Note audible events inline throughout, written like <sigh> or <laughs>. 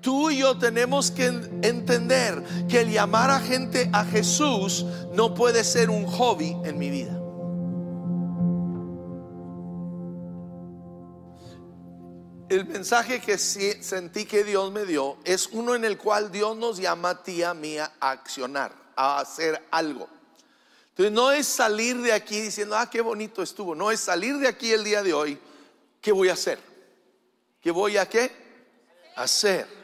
Tú y yo tenemos que entender que el llamar a gente a Jesús no puede ser un hobby en mi vida. El mensaje que sentí que Dios me dio es uno en el cual Dios nos llama a ti a mí a accionar, a hacer algo. Entonces no es salir de aquí diciendo, ah, qué bonito estuvo. No es salir de aquí el día de hoy, ¿qué voy a hacer? ¿Qué voy a qué? Hacer.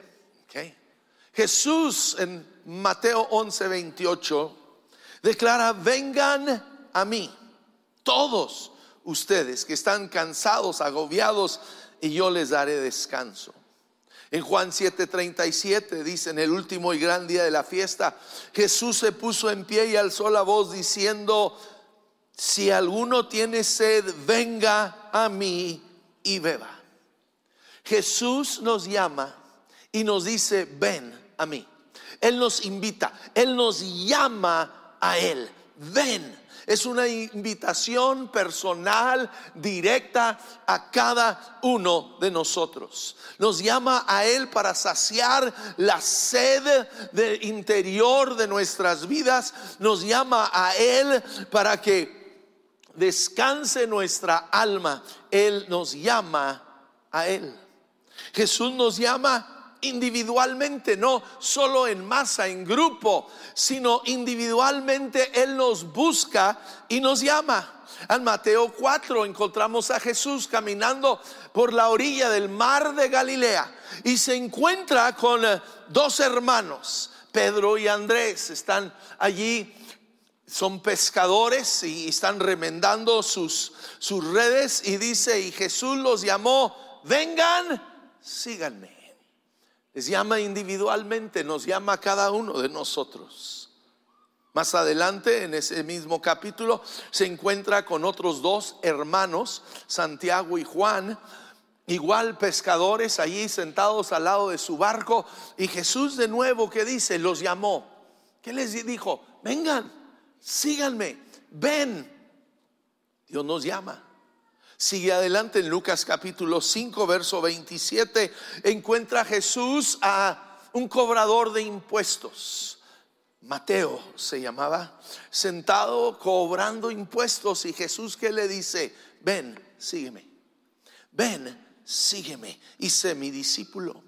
Jesús en Mateo 11, 28 declara, vengan a mí, todos ustedes que están cansados, agobiados, y yo les daré descanso. En Juan 7:37 dice, en el último y gran día de la fiesta, Jesús se puso en pie y alzó la voz diciendo, si alguno tiene sed, venga a mí y beba. Jesús nos llama y nos dice, ven a mí. Él nos invita, Él nos llama a Él. Ven. Es una invitación personal, directa a cada uno de nosotros. Nos llama a Él para saciar la sed del interior de nuestras vidas. Nos llama a Él para que descanse nuestra alma. Él nos llama a Él. Jesús nos llama individualmente, no solo en masa, en grupo, sino individualmente Él nos busca y nos llama. En Mateo 4 encontramos a Jesús caminando por la orilla del mar de Galilea y se encuentra con eh, dos hermanos, Pedro y Andrés. Están allí, son pescadores y están remendando sus, sus redes y dice, y Jesús los llamó, vengan, síganme. Les llama individualmente, nos llama a cada uno de nosotros. Más adelante, en ese mismo capítulo, se encuentra con otros dos hermanos, Santiago y Juan, igual pescadores allí sentados al lado de su barco. Y Jesús de nuevo, ¿qué dice? Los llamó. ¿Qué les dijo? Vengan, síganme, ven. Dios nos llama. Sigue adelante en Lucas capítulo 5, verso 27. Encuentra Jesús a un cobrador de impuestos. Mateo se llamaba, sentado cobrando impuestos y Jesús que le dice, ven, sígueme, ven, sígueme y sé mi discípulo.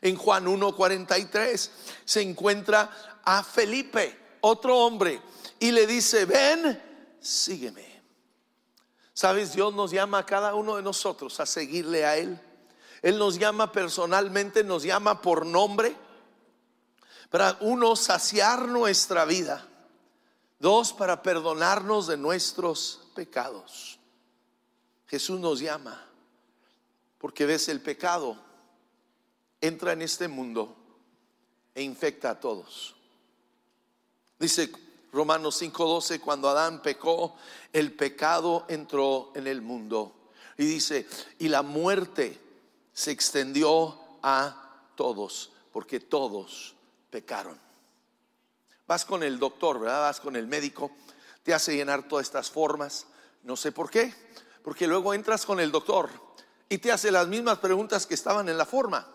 En Juan 1.43 se encuentra a Felipe, otro hombre, y le dice, ven, sígueme. Sabes, Dios nos llama a cada uno de nosotros a seguirle a Él. Él nos llama personalmente, nos llama por nombre, para uno, saciar nuestra vida. Dos, para perdonarnos de nuestros pecados. Jesús nos llama, porque ves el pecado, entra en este mundo e infecta a todos. Dice Romanos 5:12, cuando Adán pecó, el pecado entró en el mundo. Y dice, y la muerte se extendió a todos, porque todos pecaron. Vas con el doctor, ¿verdad? Vas con el médico, te hace llenar todas estas formas. No sé por qué, porque luego entras con el doctor y te hace las mismas preguntas que estaban en la forma.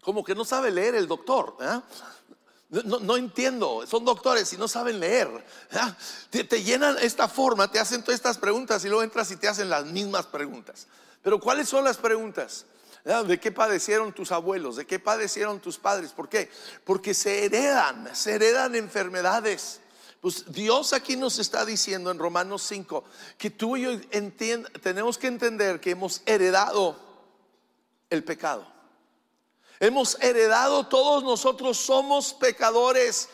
Como que no sabe leer el doctor. ¿verdad? No, entiendo, son doctores y no saben leer. Te, llenan esta forma, te hacen todas estas preguntas y luego entras y te hacen las mismas preguntas. Pero ¿cuáles son las preguntas? ¿De qué padecieron tus abuelos? ¿De qué padecieron tus padres? ¿Por qué? Porque se heredan, se heredan enfermedades. Pues Dios aquí nos está diciendo en Romanos 5 que tú y yo tenemos que entender que hemos heredado el pecado. Hemos heredado, todos nosotros somos pecadores,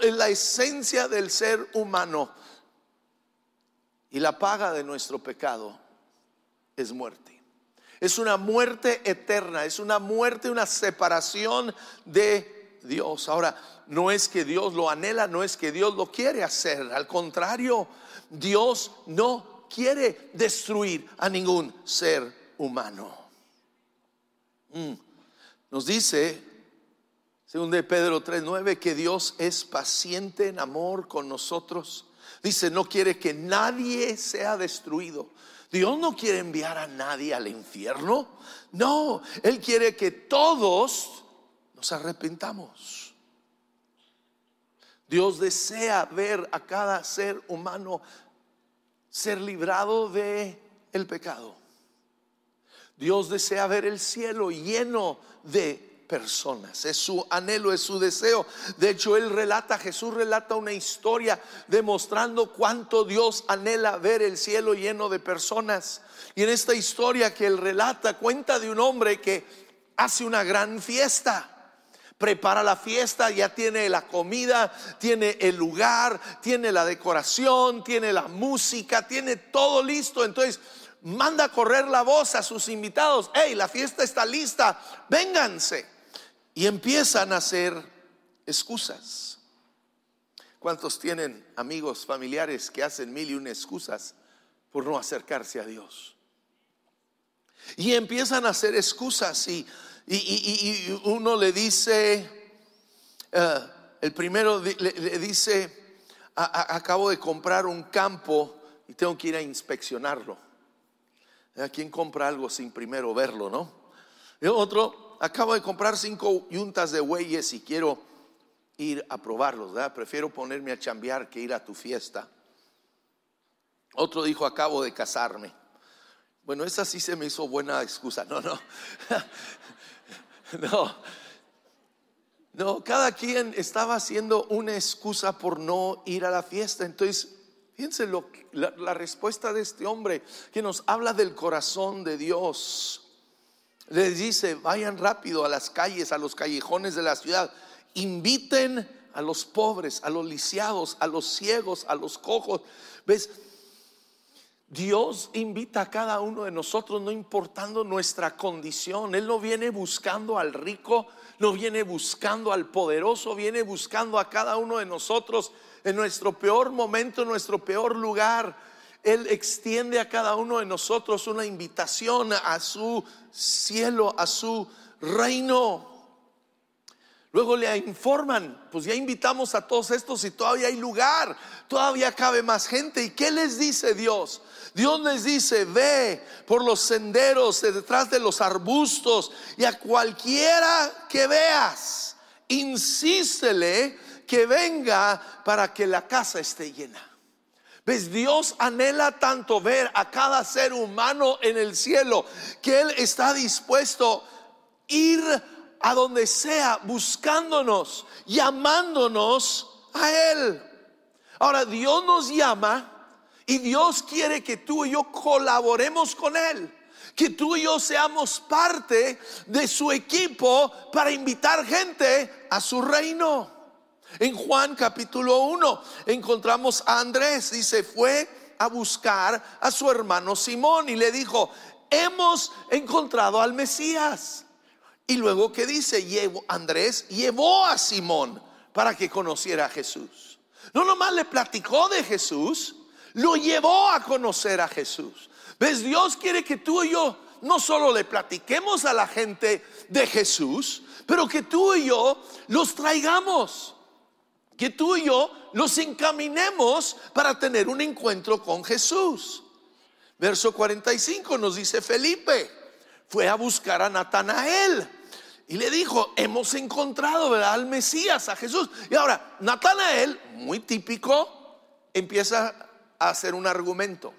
en la esencia del ser humano. Y la paga de nuestro pecado es muerte. Es una muerte eterna, es una muerte, una separación de Dios. Ahora, no es que Dios lo anhela, no es que Dios lo quiere hacer. Al contrario, Dios no quiere destruir a ningún ser humano. Mm. Nos dice, según de Pedro 3:9, que Dios es paciente en amor con nosotros. Dice, no quiere que nadie sea destruido. Dios no quiere enviar a nadie al infierno. No, Él quiere que todos nos arrepentamos. Dios desea ver a cada ser humano ser librado de el pecado. Dios desea ver el cielo lleno de personas. Es su anhelo, es su deseo. De hecho, él relata, Jesús relata una historia demostrando cuánto Dios anhela ver el cielo lleno de personas. Y en esta historia que él relata, cuenta de un hombre que hace una gran fiesta. Prepara la fiesta, ya tiene la comida, tiene el lugar, tiene la decoración, tiene la música, tiene todo listo. Entonces manda a correr la voz a sus invitados. Hey, la fiesta está lista, vénganse y empiezan a hacer excusas. ¿Cuántos tienen amigos, familiares que hacen mil y una excusas por no acercarse a Dios? Y empiezan a hacer excusas y, uno le dice, eh, el primero le, dice, acabo de comprar un campo y tengo que ir a inspeccionarlo. ¿A quién compra algo sin primero verlo, no? Otro, acabo de comprar cinco yuntas de bueyes y quiero ir a probarlos, Prefiero ponerme a chambear que ir a tu fiesta. Otro dijo, acabo de casarme. Bueno, esa sí se me hizo buena excusa. No, no. <laughs> no. No, cada quien estaba haciendo una excusa por no ir a la fiesta. Entonces, fíjense lo, la, la respuesta de este hombre que nos habla del corazón de Dios les dice, vayan rápido a las calles, a los callejones de la ciudad, inviten a los pobres, a los lisiados, a los ciegos, a los cojos. ¿Ves? Dios invita a cada uno de nosotros, no importando nuestra condición. Él no viene buscando al rico, no viene buscando al poderoso, viene buscando a cada uno de nosotros en nuestro peor momento, en nuestro peor lugar. Él extiende a cada uno de nosotros una invitación a su cielo, a su reino. Luego le informan, pues ya invitamos a todos estos y todavía hay lugar, todavía cabe más gente. ¿Y qué les dice Dios? Dios les dice, ve por los senderos, detrás de los arbustos y a cualquiera que veas, insístele que venga para que la casa esté llena. ¿Ves? Dios anhela tanto ver a cada ser humano en el cielo que Él está dispuesto a ir a donde sea buscándonos, llamándonos a Él. Ahora, Dios nos llama y Dios quiere que tú y yo colaboremos con Él. Que tú y yo seamos parte de su equipo para invitar gente a su reino. En Juan capítulo 1 encontramos a Andrés, dice, fue a buscar a su hermano Simón y le dijo, hemos encontrado al Mesías. Y luego que dice, Andrés llevó a Simón para que conociera a Jesús. No nomás le platicó de Jesús, lo llevó a conocer a Jesús. ¿Ves? Dios quiere que tú y yo no solo le platiquemos a la gente de Jesús, pero que tú y yo los traigamos que tú y yo nos encaminemos para tener un encuentro con Jesús. Verso 45 nos dice Felipe, fue a buscar a Natanael y le dijo, hemos encontrado al Mesías, a Jesús. Y ahora, Natanael, muy típico, empieza a hacer un argumento.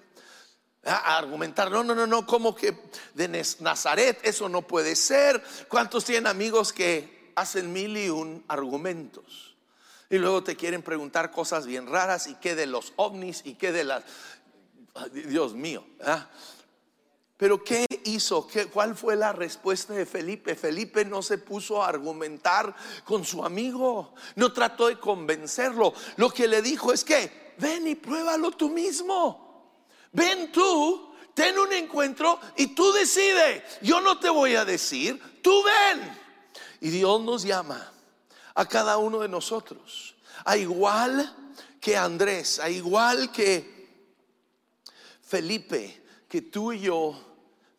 A argumentar, no, no, no, no, como que de Nazaret, eso no puede ser. ¿Cuántos tienen amigos que hacen mil y un argumentos? Y luego te quieren preguntar cosas bien raras y qué de los ovnis y qué de las... Dios mío. ¿ah? Pero ¿qué hizo? ¿Qué, ¿Cuál fue la respuesta de Felipe? Felipe no se puso a argumentar con su amigo, no trató de convencerlo. Lo que le dijo es que, ven y pruébalo tú mismo. Ven tú, ten un encuentro y tú decide. Yo no te voy a decir, tú ven. Y Dios nos llama a cada uno de nosotros. A igual que Andrés, a igual que Felipe, que tú y yo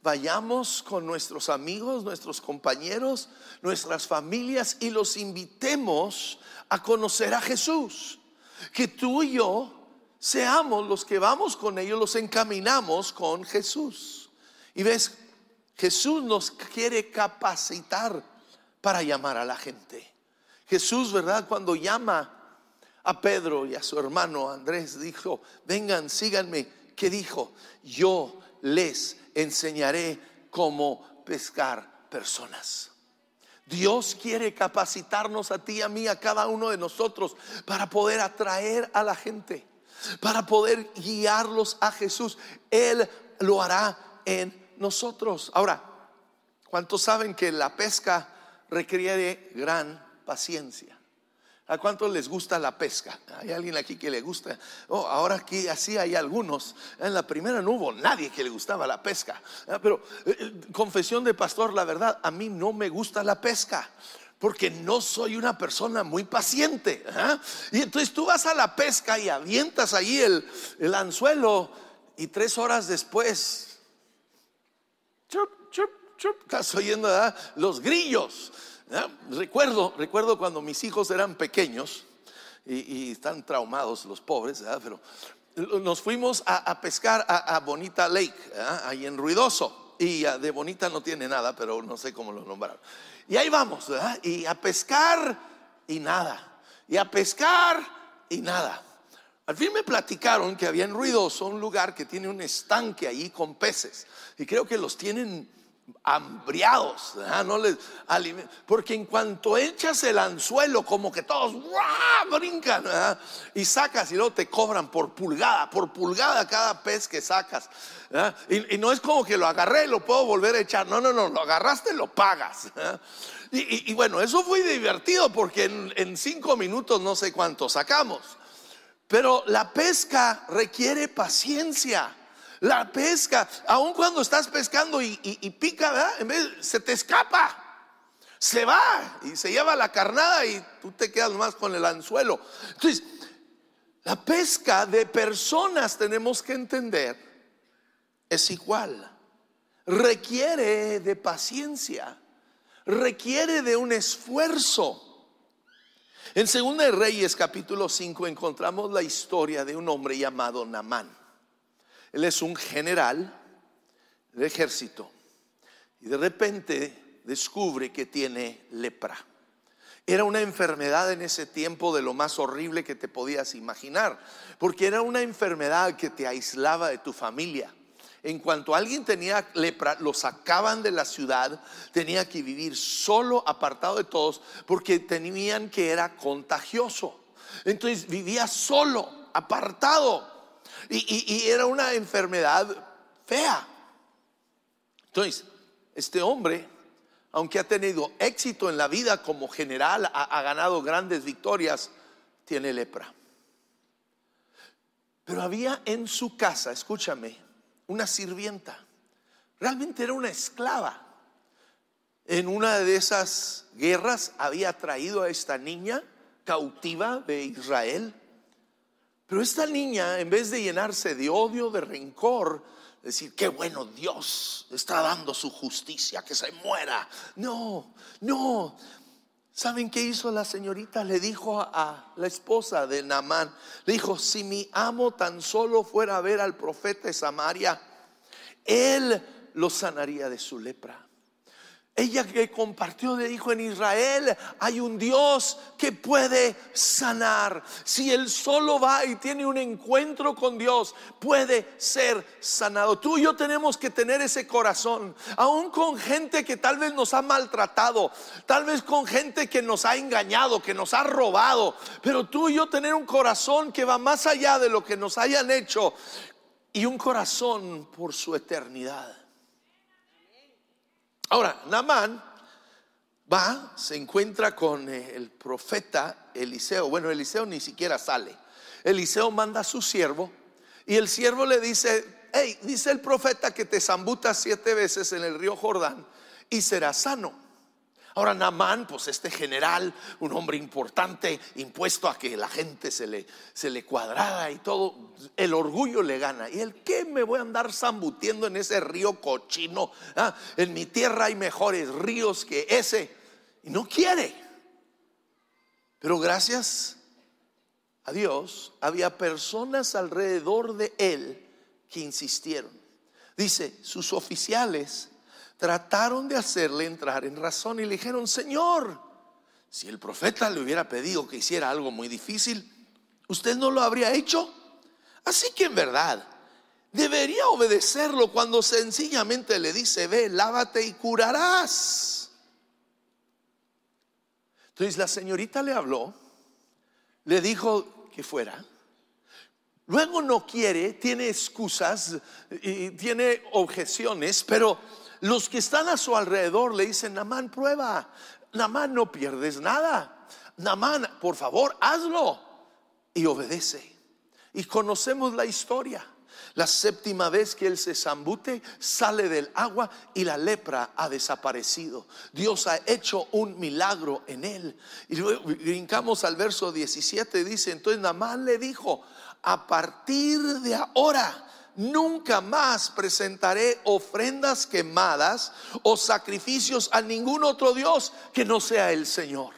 vayamos con nuestros amigos, nuestros compañeros, nuestras familias y los invitemos a conocer a Jesús. Que tú y yo seamos los que vamos con ellos, los encaminamos con Jesús. Y ves, Jesús nos quiere capacitar para llamar a la gente. Jesús, ¿verdad? Cuando llama a Pedro y a su hermano Andrés, dijo, vengan, síganme. ¿Qué dijo? Yo les enseñaré cómo pescar personas. Dios quiere capacitarnos a ti, a mí, a cada uno de nosotros para poder atraer a la gente, para poder guiarlos a Jesús. Él lo hará en nosotros. Ahora, ¿cuántos saben que la pesca requiere gran paciencia? ¿A cuántos les gusta la pesca? ¿Hay alguien aquí que le gusta? Oh, ahora aquí así hay algunos. En la primera no hubo nadie que le gustaba la pesca. Ah, pero eh, eh, confesión de pastor, la verdad, a mí no me gusta la pesca. Porque no soy una persona muy paciente. ¿ah? Y entonces tú vas a la pesca y avientas ahí el, el anzuelo y tres horas después, chup, chup, chup, estás oyendo los grillos. Recuerdo, recuerdo cuando mis hijos eran pequeños y, están traumados los pobres, pero nos fuimos a, pescar a, Bonita Lake, ahí en Ruidoso. Y de Bonita no tiene nada, pero no sé cómo lo nombraron. Y ahí vamos, y a pescar y nada. Y a pescar y nada. Al fin me platicaron que había en Ruidoso un lugar que tiene un estanque ahí con peces. Y creo que los tienen hambriados, no les porque en cuanto echas el anzuelo, como que todos brincan y sacas y luego te cobran por pulgada, por pulgada cada pez que sacas. Y, no es como que lo agarré y lo puedo volver a echar, no, no, no, lo agarraste, lo pagas. Y, bueno, eso fue divertido porque en, en cinco minutos no sé cuánto sacamos, pero la pesca requiere paciencia. La pesca, aun cuando estás pescando y, pica, En vez, se te escapa. Se va y se lleva la carnada y tú te quedas más con el anzuelo. Entonces, la pesca de personas tenemos que entender es igual. Requiere de paciencia, requiere de un esfuerzo. En 2 Reyes capítulo 5 encontramos la historia de un hombre llamado Namán. Él es un general de ejército y de repente descubre que tiene lepra. Era una enfermedad en ese tiempo de lo más horrible que te podías imaginar, porque era una enfermedad que te aislaba de tu familia. En cuanto alguien tenía lepra, lo sacaban de la ciudad, tenía que vivir solo, apartado de todos, porque temían que era contagioso. Entonces vivía solo, apartado. Y, era una enfermedad fea. Entonces, este hombre, aunque ha tenido éxito en la vida como general, ha, ganado grandes victorias, tiene lepra. Pero había en su casa, escúchame, una sirvienta. Realmente era una esclava. En una de esas guerras había traído a esta niña cautiva de Israel pero esta niña, en vez de llenarse de odio, de rencor, decir, qué bueno Dios está dando su justicia, que se muera. No, no. ¿Saben qué hizo la señorita? Le dijo a la esposa de Naamán, le dijo, si mi amo tan solo fuera a ver al profeta de Samaria, él lo sanaría de su lepra. Ella que compartió le dijo en Israel, hay un Dios que puede sanar. Si él solo va y tiene un encuentro con Dios, puede ser sanado. Tú y yo tenemos que tener ese corazón, aún con gente que tal vez nos ha maltratado, tal vez con gente que nos ha engañado, que nos ha robado, pero tú y yo tener un corazón que va más allá de lo que nos hayan hecho y un corazón por su eternidad. Ahora, Namán va, se encuentra con eh, el profeta Eliseo. Bueno, Eliseo ni siquiera sale. Eliseo manda a su siervo y el siervo le dice, hey, dice el profeta que te zambutas siete veces en el río Jordán y serás sano. Ahora Namán, pues este general, un hombre importante, impuesto a que la gente se le, se le cuadrara y todo, el orgullo le gana. ¿Y el qué me voy a andar zambutiendo en ese río cochino? Ah, en mi tierra hay mejores ríos que ese. Y no quiere. Pero gracias a Dios, había personas alrededor de él que insistieron. Dice, sus oficiales trataron de hacerle entrar en razón y le dijeron, Señor, si el profeta le hubiera pedido que hiciera algo muy difícil, ¿usted no lo habría hecho? Así que en verdad, debería obedecerlo cuando sencillamente le dice, ve, lávate y curarás. Entonces la señorita le habló, le dijo que fuera. Luego no quiere, tiene excusas y tiene objeciones, pero los que están a su alrededor le dicen, Namán, prueba, Namán, no pierdes nada. Namán, por favor, hazlo. Y obedece. Y conocemos la historia. La séptima vez que él se zambute, sale del agua y la lepra ha desaparecido. Dios ha hecho un milagro en él. Y luego brincamos al verso 17, dice, entonces Namán le dijo, a partir de ahora, nunca más presentaré ofrendas quemadas o sacrificios a ningún otro Dios que no sea el Señor.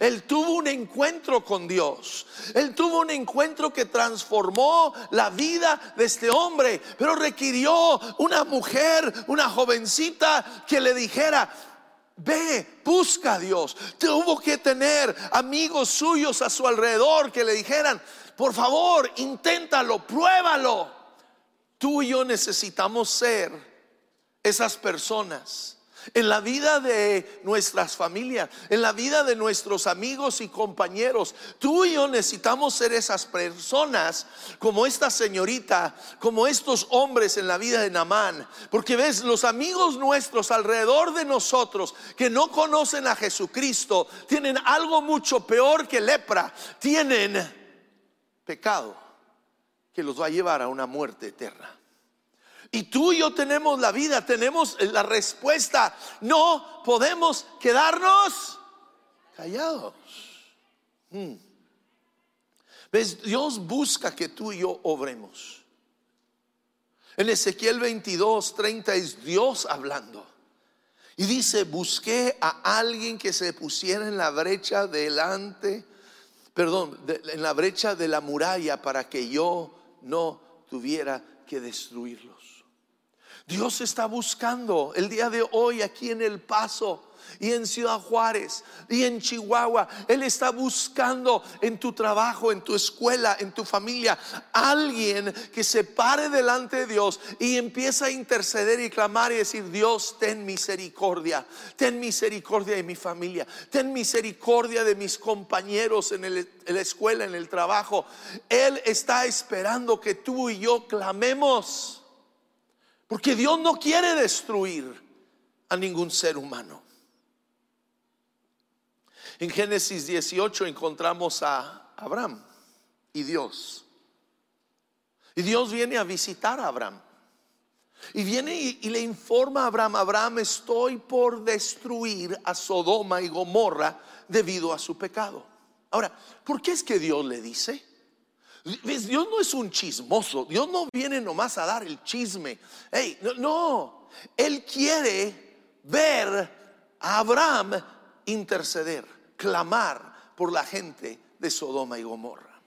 Él tuvo un encuentro con Dios. Él tuvo un encuentro que transformó la vida de este hombre, pero requirió una mujer, una jovencita que le dijera, ve, busca a Dios. Tuvo que tener amigos suyos a su alrededor que le dijeran, por favor, inténtalo, pruébalo. Tú y yo necesitamos ser esas personas en la vida de nuestras familias, en la vida de nuestros amigos y compañeros. Tú y yo necesitamos ser esas personas como esta señorita, como estos hombres en la vida de Namán. Porque ves, los amigos nuestros alrededor de nosotros que no conocen a Jesucristo tienen algo mucho peor que lepra, tienen pecado que los va a llevar a una muerte eterna. Y tú y yo tenemos la vida, tenemos la respuesta. No podemos quedarnos callados. Hmm. ¿Ves? Dios busca que tú y yo obremos. En Ezequiel 22, 30 es Dios hablando. Y dice, busqué a alguien que se pusiera en la brecha delante perdón, en la brecha de la muralla para que yo no tuviera que destruirlos. Dios está buscando el día de hoy aquí en el paso y en Ciudad Juárez y en Chihuahua. Él está buscando en tu trabajo, en tu escuela, en tu familia, alguien que se pare delante de Dios y empieza a interceder y clamar y decir, Dios, ten misericordia, ten misericordia de mi familia, ten misericordia de mis compañeros en, en la escuela, en el trabajo. Él está esperando que tú y yo clamemos. Porque Dios no quiere destruir a ningún ser humano. En Génesis 18 encontramos a Abraham y Dios. Y Dios viene a visitar a Abraham. Y viene y, le informa a Abraham, Abraham, estoy por destruir a Sodoma y Gomorra debido a su pecado. Ahora, ¿por qué es que Dios le dice? Dios no es un chismoso, Dios no viene nomás a dar el chisme. No, Él quiere ver a Abraham interceder clamar por la gente de Sodoma y Gomorra.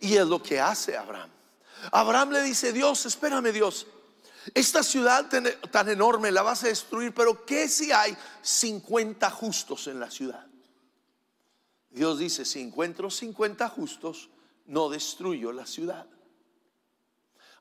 Y es lo que hace Abraham. Abraham le dice, Dios, espérame Dios, esta ciudad tan enorme la vas a destruir, pero ¿qué si hay 50 justos en la ciudad? Dios dice, si encuentro 50 justos, no destruyo la ciudad.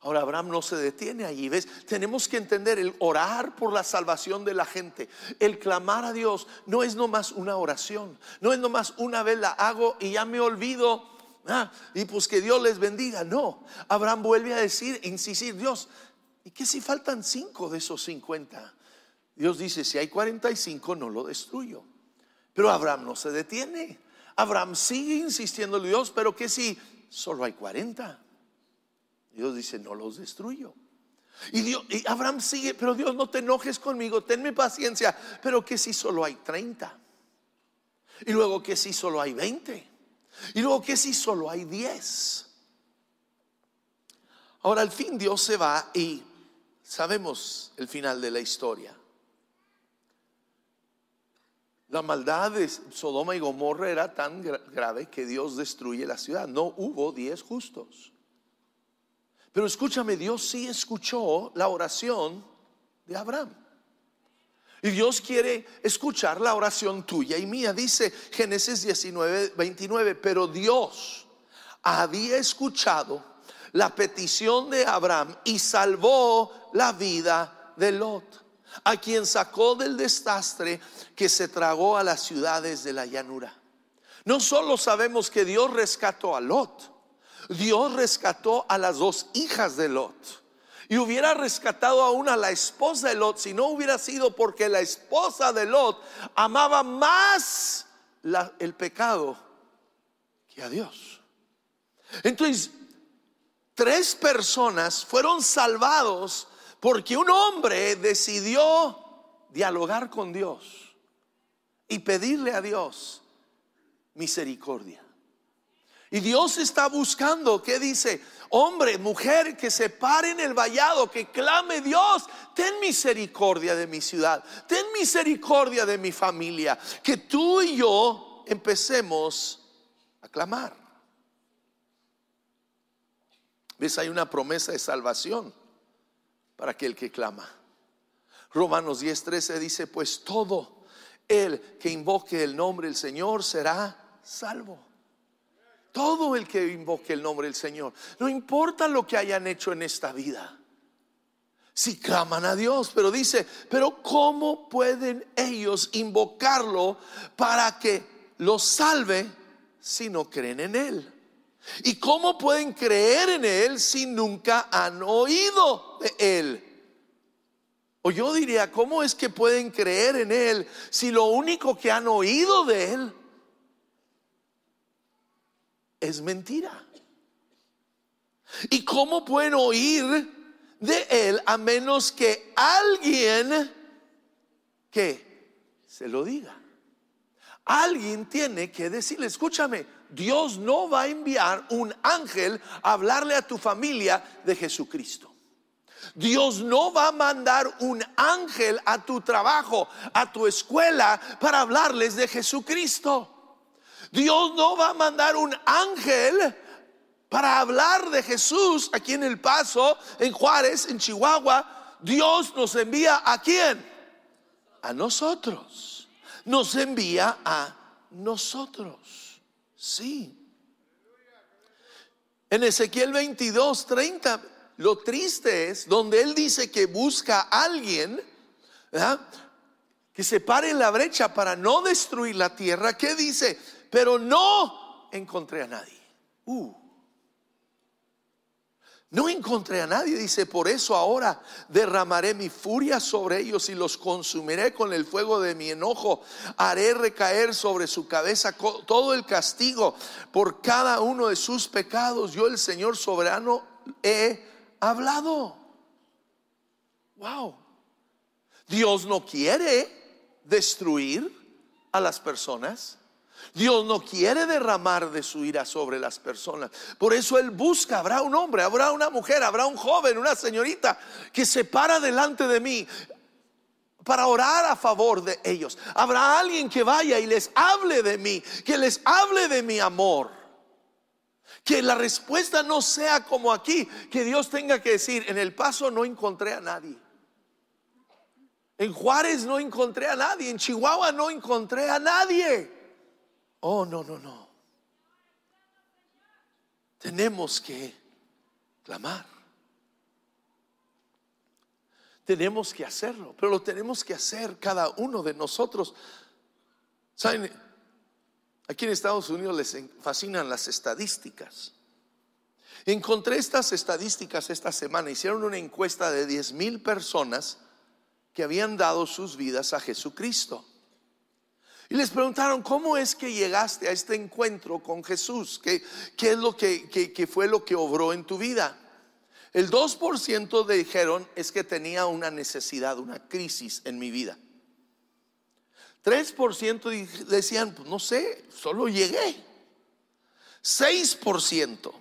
Ahora Abraham no se detiene allí, ¿ves? Tenemos que entender el orar por la salvación de la gente, el clamar a Dios no es nomás una oración, no es nomás una vez la hago y ya me olvido, ah, y pues que Dios les bendiga, no. Abraham vuelve a decir, insistir, Dios, ¿y qué si faltan cinco de esos cincuenta? Dios dice, si hay 45 no lo destruyo. Pero Abraham no se detiene. Abraham sigue insistiendo, Dios, pero ¿qué si solo hay 40? Dios dice, no los destruyo. Y, Abraham sigue, pero Dios no te enojes conmigo, tenme paciencia. Pero que si solo hay 30. Y luego que si solo hay 20. Y luego que si solo hay 10. Ahora al fin Dios se va y sabemos el final de la historia. La maldad de Sodoma y Gomorra era tan grave que Dios destruye la ciudad. No hubo diez justos. Pero escúchame, Dios sí escuchó la oración de Abraham. Y Dios quiere escuchar la oración tuya y mía. Dice Génesis 19, 29, pero Dios había escuchado la petición de Abraham y salvó la vida de Lot, a quien sacó del desastre que se tragó a las ciudades de la llanura. No solo sabemos que Dios rescató a Lot, Dios rescató a las dos hijas de Lot y hubiera rescatado aún a la esposa de Lot si no hubiera sido porque la esposa de Lot amaba más el pecado que a Dios. Entonces, tres personas fueron salvados porque un hombre decidió dialogar con Dios y pedirle a Dios misericordia. Y Dios está buscando, ¿qué dice? Hombre, mujer, que se pare en el vallado, que clame Dios, ten misericordia de mi ciudad, ten misericordia de mi familia, que tú y yo empecemos a clamar. ¿Ves? Hay una promesa de salvación para aquel que clama. Romanos 10:13 dice, pues todo el que invoque el nombre del Señor será salvo. Todo el que invoque el nombre del Señor, no importa lo que hayan hecho en esta vida. Si claman a Dios, pero dice, pero ¿cómo pueden ellos invocarlo para que los salve si no creen en Él? ¿Y cómo pueden creer en Él si nunca han oído de Él? O yo diría, ¿cómo es que pueden creer en Él si lo único que han oído de Él es mentira. ¿Y cómo pueden oír de Él a menos que alguien que se lo diga? Alguien tiene que decirle, escúchame, Dios no va a enviar un ángel a hablarle a tu familia de Jesucristo. Dios no va a mandar un ángel a tu trabajo, a tu escuela, para hablarles de Jesucristo. Dios no va a mandar un ángel para hablar de Jesús aquí en El Paso, en Juárez, en Chihuahua. Dios nos envía a quién? A nosotros. Nos envía a nosotros. Sí. En Ezequiel 22, 30, lo triste es donde él dice que busca a alguien que se pare en la brecha para no destruir la tierra. ¿Qué dice? Pero no encontré a nadie. Uh. No encontré a nadie, dice, por eso ahora derramaré mi furia sobre ellos y los consumiré con el fuego de mi enojo. Haré recaer sobre su cabeza todo el castigo por cada uno de sus pecados. Yo el Señor soberano he hablado. Wow. Dios no quiere destruir a las personas. Dios no quiere derramar de su ira sobre las personas. Por eso Él busca, habrá un hombre, habrá una mujer, habrá un joven, una señorita que se para delante de mí para orar a favor de ellos. Habrá alguien que vaya y les hable de mí, que les hable de mi amor. Que la respuesta no sea como aquí, que Dios tenga que decir, en el paso no encontré a nadie. En Juárez no encontré a nadie, en Chihuahua no encontré a nadie. Oh, no, no, no. Tenemos que clamar. Tenemos que hacerlo, pero lo tenemos que hacer cada uno de nosotros. ¿Saben? Aquí en Estados Unidos les fascinan las estadísticas. Encontré estas estadísticas esta semana. Hicieron una encuesta de 10 mil personas que habían dado sus vidas a Jesucristo. Y les preguntaron, ¿cómo es que llegaste a este encuentro con Jesús? ¿Qué, qué es lo que, fue lo que obró en tu vida? El 2% dijeron es que tenía una necesidad, una crisis en mi vida. 3% decían, pues no sé, solo llegué. 6%,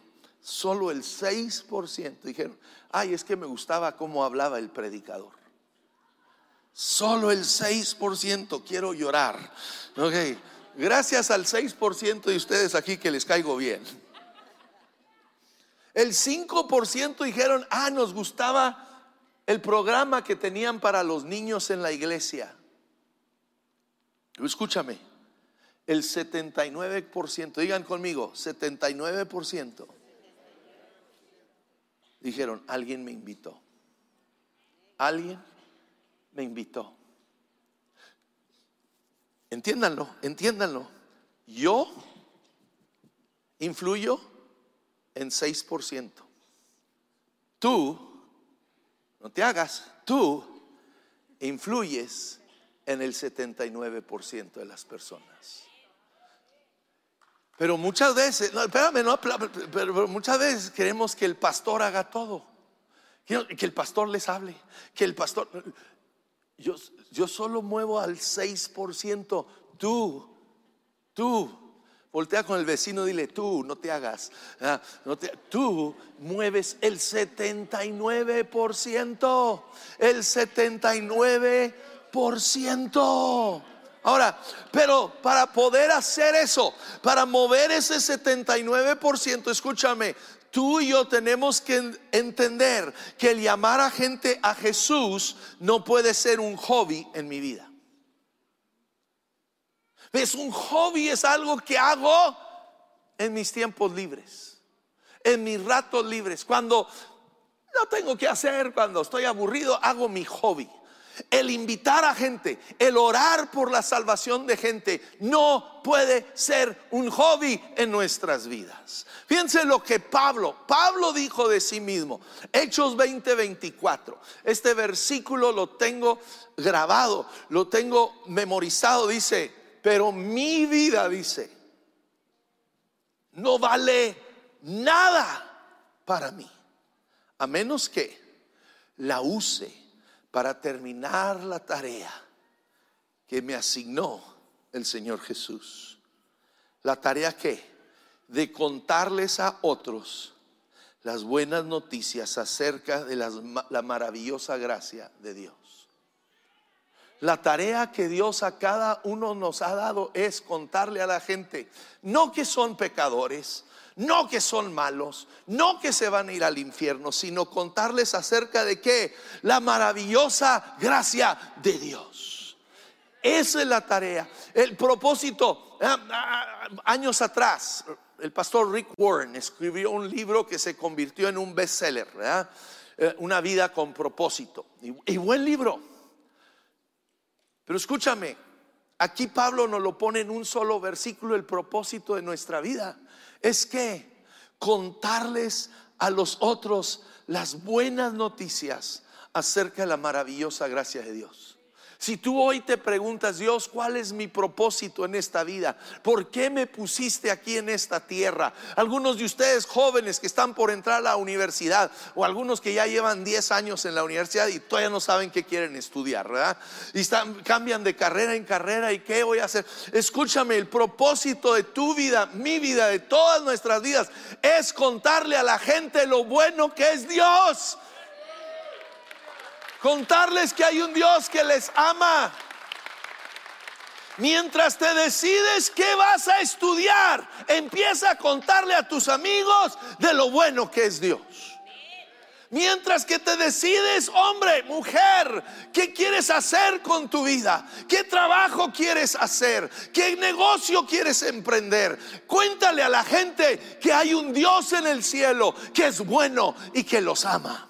solo el 6% dijeron, ay, es que me gustaba cómo hablaba el predicador. Solo el 6% quiero llorar. Ok, gracias al 6% de ustedes aquí que les caigo bien. El 5% dijeron, ah, nos gustaba el programa que tenían para los niños en la iglesia. Escúchame, el 79%, digan conmigo, 79% dijeron, alguien me invitó. Alguien me invitó. Entiéndanlo, entiéndanlo. Yo influyo en 6%. Tú, no te hagas, tú influyes en el 79% de las personas. Pero muchas veces, no, espérame, no, pero muchas veces queremos que el pastor haga todo. Que el pastor les hable, que el pastor... Yo, yo solo muevo al 6%. Tú, tú, voltea con el vecino, dile, tú, no te hagas. Ah, no te, tú mueves el 79%. El 79%. Ahora, pero para poder hacer eso, para mover ese 79%, escúchame, tú y yo tenemos que entender que el llamar a gente a Jesús no puede ser un hobby en mi vida. ¿Ves? Un hobby es algo que hago en mis tiempos libres, en mis ratos libres, cuando no tengo que hacer, cuando estoy aburrido, hago mi hobby el invitar a gente, el orar por la salvación de gente, no puede ser un hobby en nuestras vidas. Fíjense lo que Pablo, Pablo dijo de sí mismo, Hechos 20, 24. Este versículo lo tengo grabado, lo tengo memorizado, dice, pero mi vida, dice, no vale nada para mí, a menos que la use para terminar la tarea que me asignó el Señor Jesús. La tarea que de contarles a otros las buenas noticias acerca de la maravillosa gracia de Dios. La tarea que Dios a cada uno nos ha dado es contarle a la gente, no que son pecadores, no que son malos, no que se van a ir al infierno, sino contarles acerca de qué? La maravillosa gracia de Dios. Esa es la tarea. El propósito, ah, ah, años atrás, el pastor Rick Warren escribió un libro que se convirtió en un bestseller, eh, una vida con propósito. Y, buen libro. Pero escúchame, aquí Pablo nos lo pone en un solo versículo el propósito de nuestra vida es que contarles a los otros las buenas noticias acerca de la maravillosa gracia de Dios. Si tú hoy te preguntas, Dios, ¿cuál es mi propósito en esta vida? ¿Por qué me pusiste aquí en esta tierra? Algunos de ustedes jóvenes que están por entrar a la universidad o algunos que ya llevan 10 años en la universidad y todavía no saben qué quieren estudiar, ¿verdad? Y cambian de carrera en carrera y qué voy a hacer. Escúchame, el propósito de tu vida, mi vida, de todas nuestras vidas es contarle a la gente lo bueno que es Dios. Contarles que hay un Dios que les ama. Mientras te decides qué vas a estudiar, empieza a contarle a tus amigos de lo bueno que es Dios. Mientras que te decides, hombre, mujer, ¿qué quieres hacer con tu vida? ¿Qué trabajo quieres hacer? ¿Qué negocio quieres emprender? Cuéntale a la gente que hay un Dios en el cielo que es bueno y que los ama.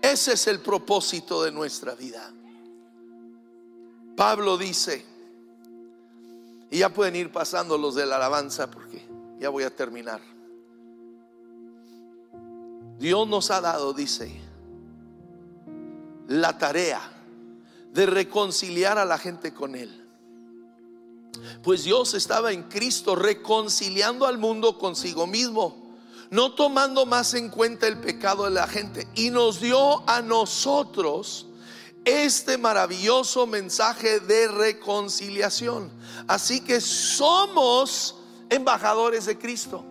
Ese es el propósito de nuestra vida. Pablo dice, y ya pueden ir pasando los de la alabanza porque ya voy a terminar. Dios nos ha dado, dice, la tarea de reconciliar a la gente con Él. Pues Dios estaba en Cristo reconciliando al mundo consigo mismo no tomando más en cuenta el pecado de la gente. Y nos dio a nosotros este maravilloso mensaje de reconciliación. Así que somos embajadores de Cristo.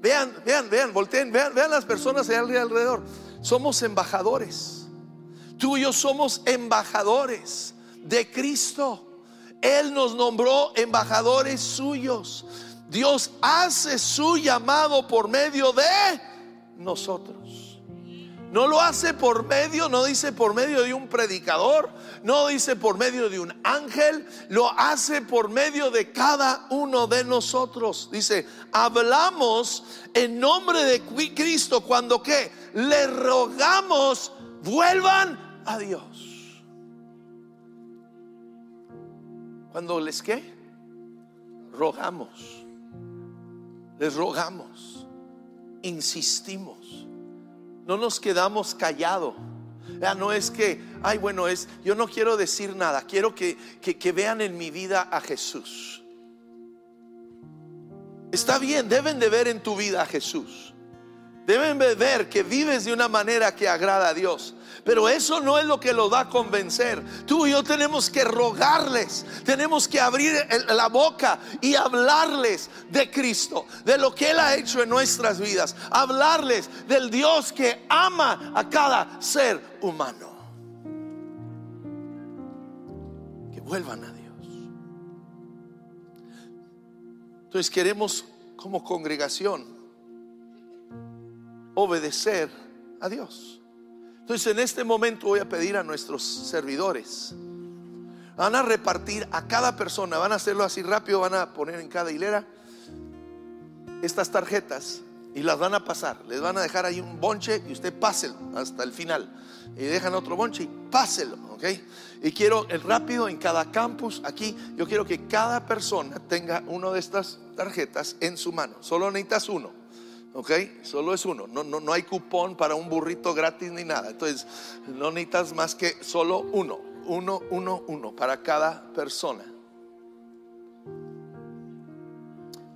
Vean, vean, vean, volteen, vean, vean las personas allá alrededor. Somos embajadores. Tú y yo somos embajadores de Cristo. Él nos nombró embajadores suyos. Dios hace su llamado por medio de nosotros. No lo hace por medio, no dice por medio de un predicador, no dice por medio de un ángel, lo hace por medio de cada uno de nosotros. Dice, hablamos en nombre de Cristo cuando que le rogamos vuelvan a Dios. Cuando les que rogamos les rogamos, insistimos, no nos quedamos callados. Ya no es que, ay, bueno, es, yo no quiero decir nada, quiero que, que vean en mi vida a Jesús. Está bien, deben de ver en tu vida a Jesús. Deben de ver que vives de una manera que agrada a Dios. Pero eso no es lo que lo va a convencer. Tú y yo tenemos que rogarles, tenemos que abrir la boca y hablarles de Cristo, de lo que Él ha hecho en nuestras vidas. Hablarles del Dios que ama a cada ser humano. Que vuelvan a Dios. Entonces queremos como congregación obedecer a Dios. Entonces en este momento voy a pedir a nuestros servidores. Van a repartir a cada persona, van a hacerlo así rápido, van a poner en cada hilera estas tarjetas y las van a pasar. Les van a dejar ahí un bonche y usted páselo hasta el final. Y dejan otro bonche y páselo, ¿ok? Y quiero el rápido en cada campus aquí, yo quiero que cada persona tenga uno de estas tarjetas en su mano. Solo necesitas uno. ¿Ok? Solo es uno, no, no, no hay cupón para un burrito gratis ni nada. Entonces, no necesitas más que solo uno, uno, uno, uno, para cada persona.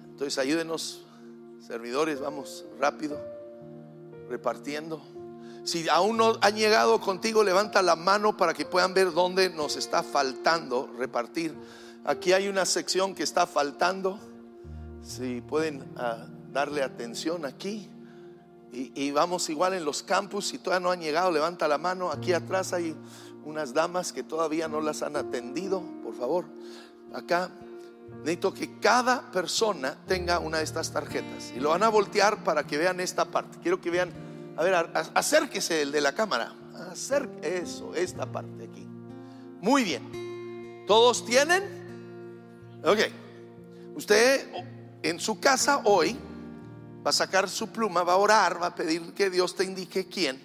Entonces, ayúdenos, servidores, vamos rápido, repartiendo. Si aún no han llegado contigo, levanta la mano para que puedan ver dónde nos está faltando repartir. Aquí hay una sección que está faltando. Si pueden ah, darle atención aquí. Y, vamos igual en los campus, si todavía no han llegado, levanta la mano. Aquí atrás hay unas damas que todavía no las han atendido, por favor. Acá necesito que cada persona tenga una de estas tarjetas. Y lo van a voltear para que vean esta parte. Quiero que vean, a ver, acérquese el de la cámara. Eso, esta parte aquí. Muy bien. ¿Todos tienen? Ok. Usted en su casa hoy va a sacar su pluma, va a orar, va a pedir que Dios te indique quién.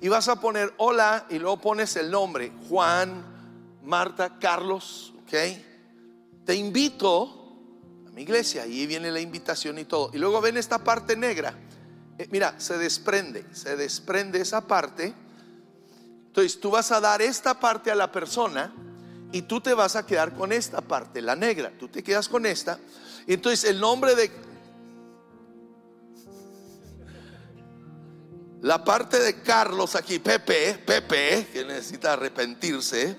Y vas a poner hola y luego pones el nombre, Juan, Marta, Carlos, ¿ok? Te invito a mi iglesia, ahí viene la invitación y todo. Y luego ven esta parte negra. Eh, mira, se desprende, se desprende esa parte. Entonces tú vas a dar esta parte a la persona y tú te vas a quedar con esta parte, la negra. Tú te quedas con esta. Y entonces el nombre de La parte de Carlos aquí, Pepe, Pepe, que necesita arrepentirse.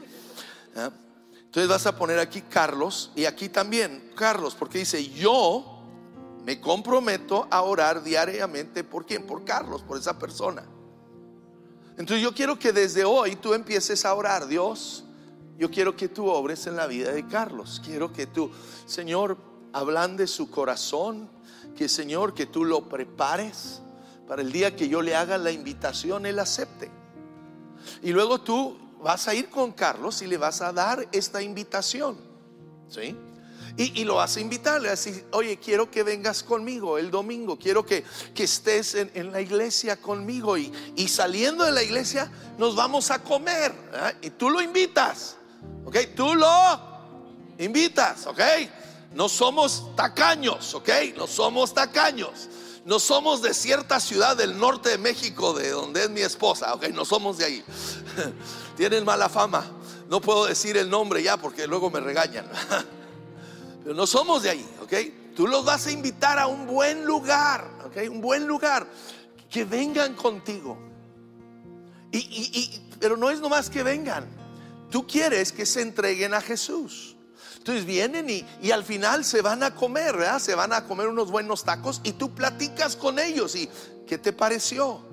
Entonces vas a poner aquí Carlos y aquí también Carlos, porque dice, yo me comprometo a orar diariamente por quién, por Carlos, por esa persona. Entonces yo quiero que desde hoy tú empieces a orar, Dios, yo quiero que tú obres en la vida de Carlos. Quiero que tú, Señor, hablan de su corazón, que Señor, que tú lo prepares para el día que yo le haga la invitación, él acepte. Y luego tú vas a ir con Carlos y le vas a dar esta invitación. ¿Sí? Y, lo vas a invitar, le vas a decir, oye, quiero que vengas conmigo el domingo, quiero que, estés en, la iglesia conmigo y, y, saliendo de la iglesia nos vamos a comer. Y tú lo invitas, ¿ok? Tú lo invitas, ¿ok? No somos tacaños, ¿ok? No somos tacaños. No somos de cierta ciudad del norte de México, de donde es mi esposa, ok, no somos de ahí. <laughs> Tienen mala fama. No puedo decir el nombre ya porque luego me regañan. <laughs> Pero no somos de ahí, ok. Tú los vas a invitar a un buen lugar, ok, un buen lugar. Que vengan contigo. Y, pero no es nomás que vengan. Tú quieres que se entreguen a Jesús. Entonces vienen y, al final se van a comer, ¿verdad? Se van a comer unos buenos tacos y tú platicas con ellos y ¿qué te pareció?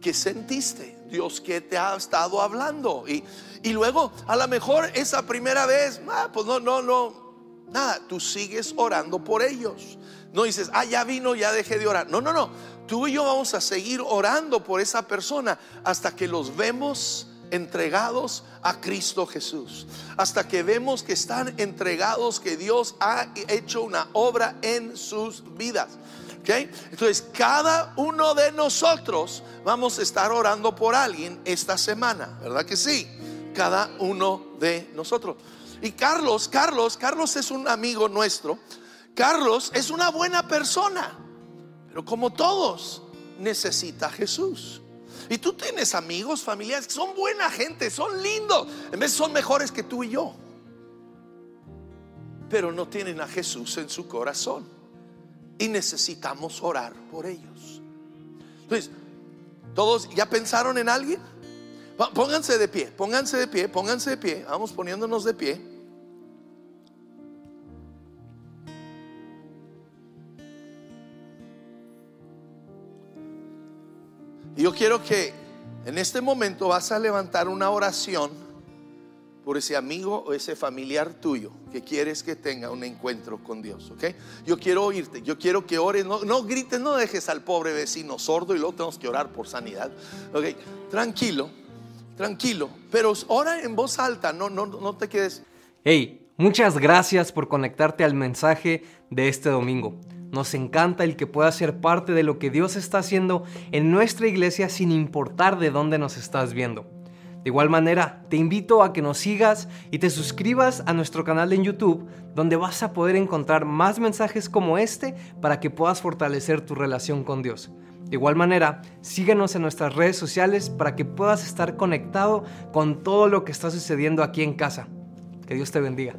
qué sentiste? Dios, ¿qué te ha estado hablando? Y, y luego, a lo mejor esa primera vez, ah, pues no, no, no, nada, tú sigues orando por ellos. No dices, ah, ya vino, ya dejé de orar. No, no, no. Tú y yo vamos a seguir orando por esa persona hasta que los vemos entregados a Cristo Jesús. Hasta que vemos que están entregados, que Dios ha hecho una obra en sus vidas. Entonces, cada uno de nosotros vamos a estar orando por alguien esta semana, ¿verdad que sí? Cada uno de nosotros. Y Carlos, Carlos, Carlos es un amigo nuestro. Carlos es una buena persona, pero como todos, necesita Jesús. Y tú tienes amigos, familiares que son buena gente, son lindos, en vez son mejores que tú y yo. Pero no tienen a Jesús en su corazón y necesitamos orar por ellos. Entonces, ¿todos ya pensaron en alguien? Pónganse de pie, pónganse de pie, pónganse de pie. Vamos poniéndonos de pie. Yo quiero que en este momento vas a levantar una oración por ese amigo o ese familiar tuyo que quieres que tenga un encuentro con Dios, ¿ok? Yo quiero oírte, yo quiero que ores, no, no grites, no dejes al pobre vecino sordo y luego tenemos que orar por sanidad, ¿ok? Tranquilo, tranquilo, pero ora en voz alta, no, no, no te quedes. Hey, muchas gracias por conectarte al mensaje de este domingo. Nos encanta el que puedas ser parte de lo que Dios está haciendo en nuestra iglesia sin importar de dónde nos estás viendo. De igual manera, te invito a que nos sigas y te suscribas a nuestro canal en YouTube, donde vas a poder encontrar más mensajes como este para que puedas fortalecer tu relación con Dios. De igual manera, síguenos en nuestras redes sociales para que puedas estar conectado con todo lo que está sucediendo aquí en casa. Que Dios te bendiga.